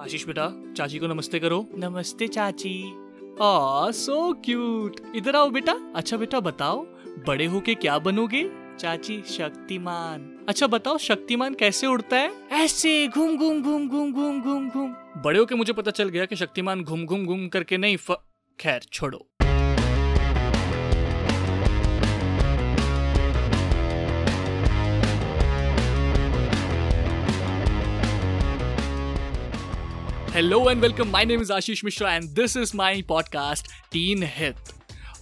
आशीष बेटा चाची को नमस्ते करो। नमस्ते चाची। आ सो क्यूट इधर आओ बेटा। अच्छा बेटा बताओ बड़े होके क्या बनोगे? चाची शक्तिमान। अच्छा बताओ शक्तिमान कैसे उड़ता है? ऐसे घूम घूम घूम घूम घूम घूम घूम। बड़े होके मुझे पता चल गया कि शक्तिमान घूम घूम घूम करके नहीं फ... खैर छोड़ो। Hello and welcome my name is Ashish Mishra and this is my podcast tin हित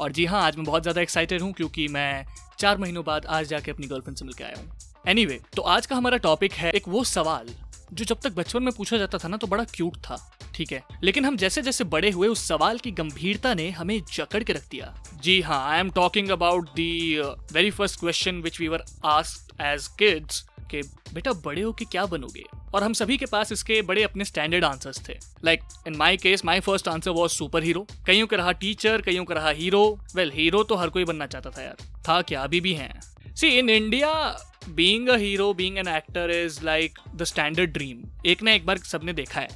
और जी हाँ आज मैं बहुत ज़्यादा एक्साइटेड हूँ क्योंकि मैं चार महीनों बाद आज जाके अपनी गर्लफ्रेंड से मिलकर आया हूँ। एनीवे anyway, तो आज का हमारा टॉपिक है एक वो सवाल जो जब तक बचपन में पूछा जाता था ना तो बड़ा क्यूट था ठीक है? लेकिन हम जैसे जैसे बड़े हुए उस सवाल की गंभीरता ने हमें जकड़ के रख दिया। जी हाँ I am talking about the very first question which we were asked as kids के, बेटा, बड़े हो के क्या बनोगे? और हम सभी के पास इसके बड़े अपने स्टैंडर्ड आंसर्स थे। Like in my case my first answer was super hero कईयों का रहा टीचर कईयों का रहा हीरो वेल हीरो तो हर कोई बनना चाहता था यार। था क्या? अभी भी हैं। See in India being a hero being an actor is like the standard dream एक ना एक बार सबने देखा है।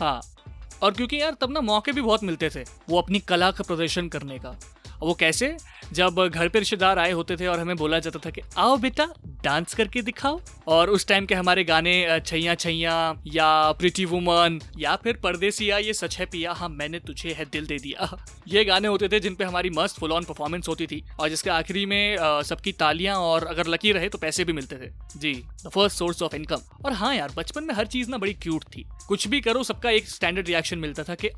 हाँ। और क्योंकि यार, तब ना मौके भी बहुत मिलते थे, वो अपनी कला का प्रदर्शन करने का। वो कैसे? जब घर पे रिश्तेदार आए होते थे और हमें बोला जाता था कि, आओ बेटा डांस करके दिखाओ। और उस टाइम के हमारे गाने छैया छैया या प्रिटी वुमन या फिर परदेसिया ये सच है पिया हाँ मैंने तुझे है दिल दे दिया। ये गाने होते थे जिन पे हमारी मस्त फुल ऑन परफॉर्मेंस होती थी और जिसके आखिरी में सबकी तालियाँ और अगर लकी रहे तो पैसे भी मिलते थे। जी the first source of income और हाँ यार, बचपन में हर चीज़ ना बड़ी क्यूट थी। कुछ भी करो, सबका एक स्टैंडर्ड रिएक्शन मिलता था कि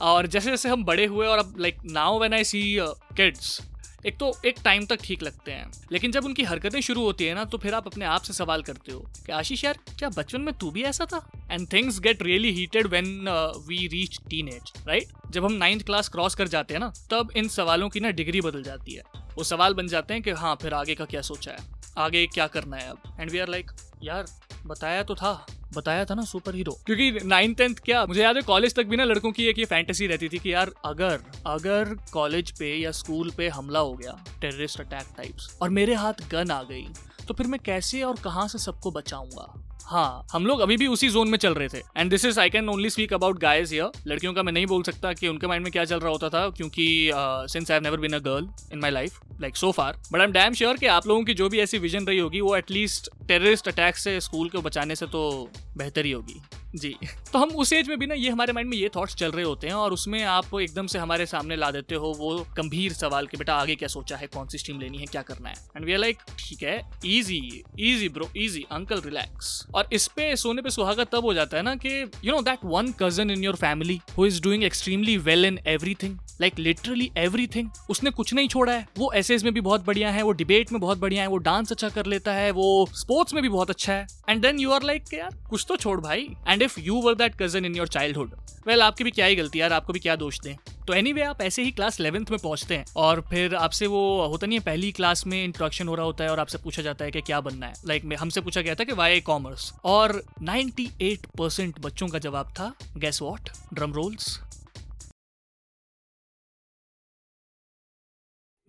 और जैसे जैसे हम बड़े हुए और अब like now when I see kids एक तो एक टाइम तक ठीक लगते हैं। लेकिन जब उनकी हरकतें शुरू होती है ना तो फिर आप अपने आप से सवाल करते हो, कि आशीष यार, क्या बचपन में तू भी ऐसा था? And things get really heated when we reach teen age right जब हम नाइन्थ क्लास क्रॉस कर जाते हैं ना, तब इन सवालों की ना डिग्री बदल जाती है। वो सवाल बन जाते हैं कि हाँ फिर आगे का क्या सोचा है? आगे क्या करना है अब? एंड वी आर लाइक यार, बताया तो था। बताया था ना सुपर हीरो क्योंकि नाइन टेंथ क्या, मुझे याद है कॉलेज तक भी ना लड़कों की एक ये फैंटेसी रहती थी कि यार अगर अगर कॉलेज पे या स्कूल पे हमला हो गया टेररिस्ट अटैक टाइप्स और मेरे हाथ गन आ गई तो फिर मैं कैसे और कहाँ से सबको बचाऊँगा? हाँ हम लोग अभी भी उसी जोन में चल रहे थे। And this is I can only speak about guys here लड़कियों का मैं नहीं बोल सकता कि उनके माइंड में क्या चल रहा होता था, क्योंकि since I never been a girl in my life like so far but I am damn sure कि आप लोगों की जो भी ऐसी विजन रही होगी, वो एटलीस्ट टेररिस्ट अटैक से स्कूल को बचाने से तो बेहतर ही होगी। जी। तो हम उस एज में भी ना ये हमारे माइंड में ये थॉट्स चल रहे होते हैं और उसमें आप एकदम से हमारे सामने ला देते हो वो गंभीर सवाल कि बेटा आगे क्या सोचा है, कौन सी स्ट्रीम लेनी है, क्या करना है? एंड वी आर लाइक ठीक है easy easy bro easy uncle relax और इस पे सोने पे सुहागा तब हो जाता है ना कि you know that one cousin in your family who is doing extremely well in everything like literally everything उसने कुछ नहीं छोड़ा है। वो एसेज में भी बहुत बढ़िया है, वो डिबेट में बहुत बढ़िया है, वो डांस अच्छा कर लेता है, वो स्पोर्ट्स में भी बहुत अच्छा है। And then you are like यार, कुछ तो छोड़ भाई। And if you were that cousin in your childhood well आपकी भी क्या ही गलती यार आपको भी क्या दोष दें? तो एनी anyway, आप ऐसे ही क्लास इलेवेंथ में पहुँचते हैं और फिर आपसे वो होता नहीं है पहली क्लास में इंट्रोडक्शन हो रहा होता है और आपसे पूछा जाता है कि क्या बनना है। लाइक like, हमसे पूछा गया था कि वाई कॉमर्स और 98 परसेंट बच्चों का जवाब था guess what drum rolls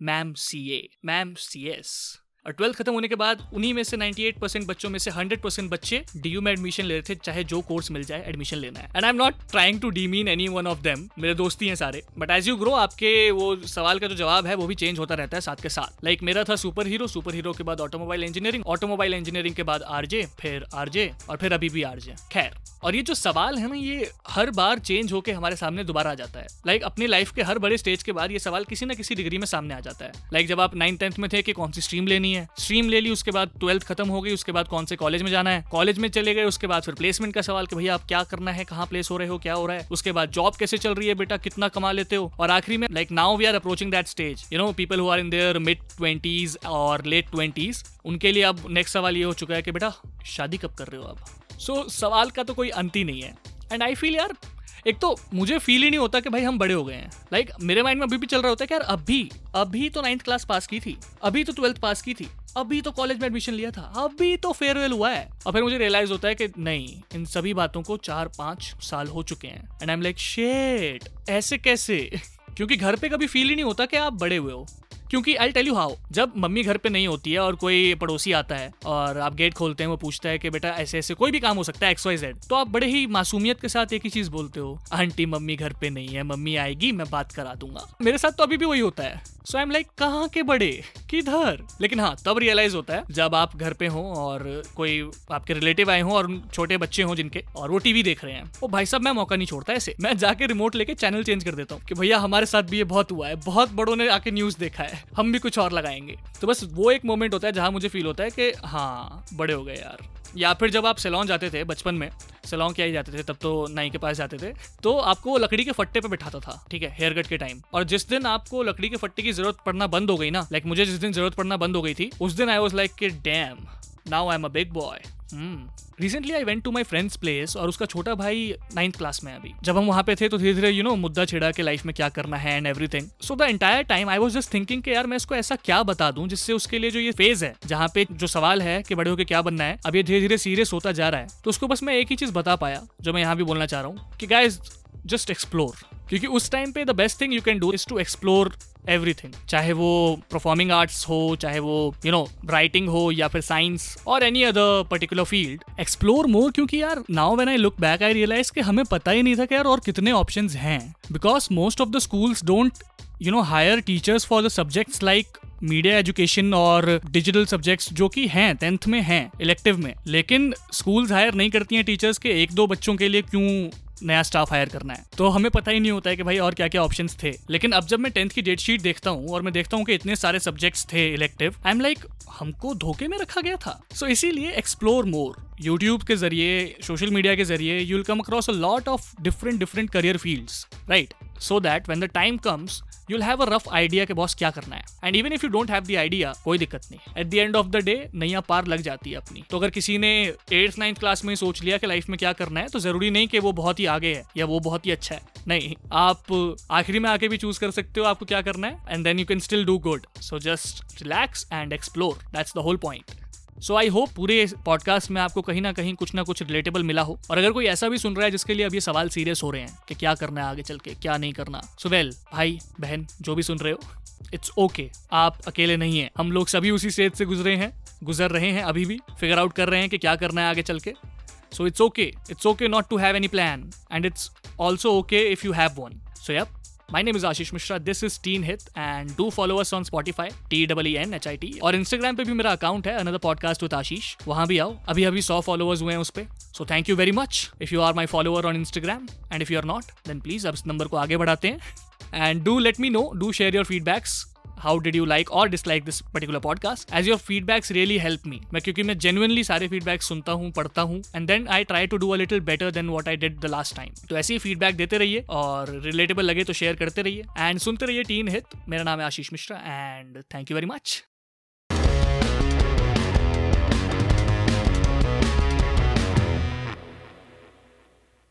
ma'am C A ma'am C S और ट्वेल्थ खत्म होने के बाद उन्हीं में से 98 परसेंट बच्चों में से 100 परसेंट बच्चे DU में एडमिशन ले रहे थे चाहे जो कोर्स मिल जाए एडमिशन लेना है। And I am not trying to demean any one of them मेरे दोस्ती ही सारे। बट एज यू ग्रो आपके वो सवाल का जो जवाब है वो भी चेंज होता रहता है साथ के साथ। लाइक like, मेरा था सुपर हीरो सुपर हीरो के बाद ऑटोमोबाइल इंजीनियरिंग ऑटोमोबाइल इंजीनियरिंग के बाद आरजे फिर आरजे और फिर अभी भी आरजे खैर और ये जो सवाल है ना ये हर बार चेंज होकर हमारे सामने दोबारा आ जाता है। लाइक like, अपनी लाइफ के हर बड़े स्टेज के बाद ये सवाल किसी ना किसी डिग्री में सामने आ जाता है। लाइक like, जब आप नाइन टेंथ में थे कि कौन सी स्ट्रीम लेनी है स्ट्रीम ले ली उसके बाद ट्वेल्थ खत्म हो गई उसके बाद कौन से कॉलेज में जाना है? कॉलेज में चले गए उसके बाद फिर प्लेसमेंट का सवाल कि भैया आप क्या करना है कहाँ प्लेस हो रहे हो क्या हो रहा है? उसके बाद जॉब कैसे चल रही है बेटा कितना कमा लेते हो? और आखिरी में like now we are approaching that stage you know people who are in their mid twenties और लेट ट्वेंटीज उनके लिए अब नेक्स्ट सवाल ये हो चुका है कि बेटा शादी कब कर रहे हो अब सो so, सवाल का तो कोई अंत ही नहीं है। एंड आई फील यार एक तो मुझे फील ही नहीं होता कि भाई हम बड़े हो गए हैं। लाइक like, मेरे माइंड में अभी भी चल रहा होता है कि यार अभी अभी तो नाइन्थ क्लास पास की थी अभी तो ट्वेल्थ पास की थी अभी तो कॉलेज में एडमिशन लिया था अभी तो फेयरवेल हुआ है। और फिर मुझे रियलाइज़ होता है कि नहीं इन सभी बातों को चार पाँच साल हो चुके हैं। And I am like shit ऐसे कैसे? क्योंकि घर पे कभी फील ही नहीं होता कि आप बड़े हुए हो। क्योंकि आई टेल यू हाउ जब मम्मी घर पे नहीं होती है और कोई पड़ोसी आता है और आप गेट खोलते हैं, वो पूछता है कि बेटा ऐसे ऐसे कोई भी काम हो सकता है एक्स वाई जेड तो आप बड़े ही मासूमियत के साथ एक ही चीज़ बोलते हो, आंटी, मम्मी घर पे नहीं है, मम्मी आएगी, मैं बात करा दूँगा। मेरे साथ तो अभी भी वही होता है। सो आई एम लाइक कहाँ के बड़े? किधर? लेकिन हाँ तब रियलाइज़ होता है, जब आप घर पे हो और कोई आपके रिलेटिव आए हो और छोटे बच्चे हो जिनके, और वो टीवी देख रहे हैं वो भाई साहब, मैं मौका नहीं छोड़ता ऐसे। मैं जाके रिमोट लेके चैनल चेंज कर देता हूँ कि भैया, हमारे साथ भी ये बहुत हुआ है, बहुत बड़ों ने आके न्यूज़ देखा है। हम भी कुछ और लगाएँगे। तो बस वो एक मोमेंट होता है जहाँ मुझे फील होता है कि हाँ बड़े हो गए यार। या फिर जब आप सेलोन जाते थे बचपन में सेलोन क्या ही जाते थे, तब तो नाई के पास जाते थे तो आपको लकड़ी के फट्टे पे बैठाता था, ठीक है हेयर कट के टाइम और जिस दिन आपको लकड़ी के फट्टे की ज़रूरत पड़ना बंद हो गई ना लाइक मुझे जिस दिन ज़रूरत पड़ना बंद हो गई थी, उस दिन आई वॉज़ लाइक के damn now I am a big boy recently I went to my friend's place और उसका छोटा भाई नाइन्थ क्लास में अभी। जब हम वहाँ पे थे तो धीरे धीरे यू नो मुद्दा छिड़ा के लाइफ में क्या करना है and everything so the entire time I was just thinking कि यार, मैं इसको ऐसा क्या बता दूँ जिससे उसके लिए जो ये फ़ेज़ है, जहाँ पे जो सवाल है कि बड़े होकर क्या बनना है, अब ये धीरे धीरे सीरियस होता जा रहा है। तो उसको बस मैं एक ही चीज़ बता पाया, जो मैं यहाँ भी बोलना चाह रहा हूँ कि गाइज़ जस्ट एक्सप्लोर क्योंकि उस टाइम पे the best thing you can do is to explore everything चाहे वो परफॉर्मिंग आर्ट्स हो, चाहे वो यू नो राइटिंग हो या फिर साइंस और any other particular field explore more क्योंकि यार now when I look back I realise कि हमें पता ही नहीं था कि यार और कितने ऑप्शंस हैं. Because most of the schools don't you know hire teachers for the subjects like media education और डिजिटल सब्जेक्ट्स जो कि हैं टेंथ में हैं इलेक्टिव में. लेकिन स्कूल्स हायर नहीं करती हैं टीचर्स के एक दो बच्चों के लिए क्यों नया स्टाफ हायर करना है। तो हमें पता ही नहीं होता है कि भाई और क्या क्या ऑप्शन थे। लेकिन अब जब मैं टेंथ की डेट शीट देखता हूँ और मैं देखता हूँ कि इतने सारे सब्जेक्ट्स थे इलेक्टिव आई एम लाइक हमको धोखे में रखा गया था। सो so, इसीलिए एक्सप्लोर मोर यूट्यूब के ज़रिए सोशल मीडिया के ज़रिए you will come across a lot of different different career field right so that when the time comes you'll have a rough idea के बॉस क्या करना है. And even if you don't have the idea कोई दिक्कत नहीं. At the end of the day नैया पार लग जाती है अपनी. तो अगर किसी ने एट्थ नाइन्थ क्लास में सोच लिया कि लाइफ में क्या करना है तो ज़रूरी नहीं कि वो बहुत ही आगे है, या वो बहुत ही अच्छा है. नहीं, आप आखिरी में आके भी चूज़ कर सकते हो आपको क्या करना है and then you can still do good so just relax and explore that's the whole point so I hope पूरे पॉडकास्ट में आपको कहीं ना कहीं कुछ ना कुछ रिलेटेबल मिला हो। और अगर कोई ऐसा भी सुन रहा है जिसके लिए अब ये सवाल सीरियस हो रहे हैं कि क्या करना है आगे चल के, क्या नहीं करना। सो वेल भाई, बहन, जो भी सुन रहे हो इट्स ओके आप अकेले नहीं हैं। हम लोग सभी उसी स्टेज से गुजरे हैं, गुजर रहे हैं अभी भी। फिगर आउट कर रहे हैं कि क्या करना है आगे चल के। So it's okay it's okay not to have any plan and it's also okay if you have one so yep My name is Ashish Mishra this is Teen Hit and do us on Spotify, T W E N H I T और Instagram पे भी मेरा account है another podcast with आशीष वहाँ भी आओ। अभी अभी सौ फॉलोअर्स हुए हैं उस पर so thank you very much if you are my follower on Instagram and if you are not then please अब इस नंबर को आगे बढ़ाते हैं। And do let me know do share your feedbacks how did you like और dislike this particular podcast as your feedbacks really help me मैं क्योंकि मैं जेनुअनली सारे फीडबैक सुनता हूँ, पढ़ता हूँ and then I try to do a little better than what I did the last time तो ऐसे ही फीडबैक देते रहिए और रिलेटेबल लगे तो शेयर करते रहिए. एंड सुनते रहिए टीन हित मेरा नाम है Ashish Mishra and thank you very much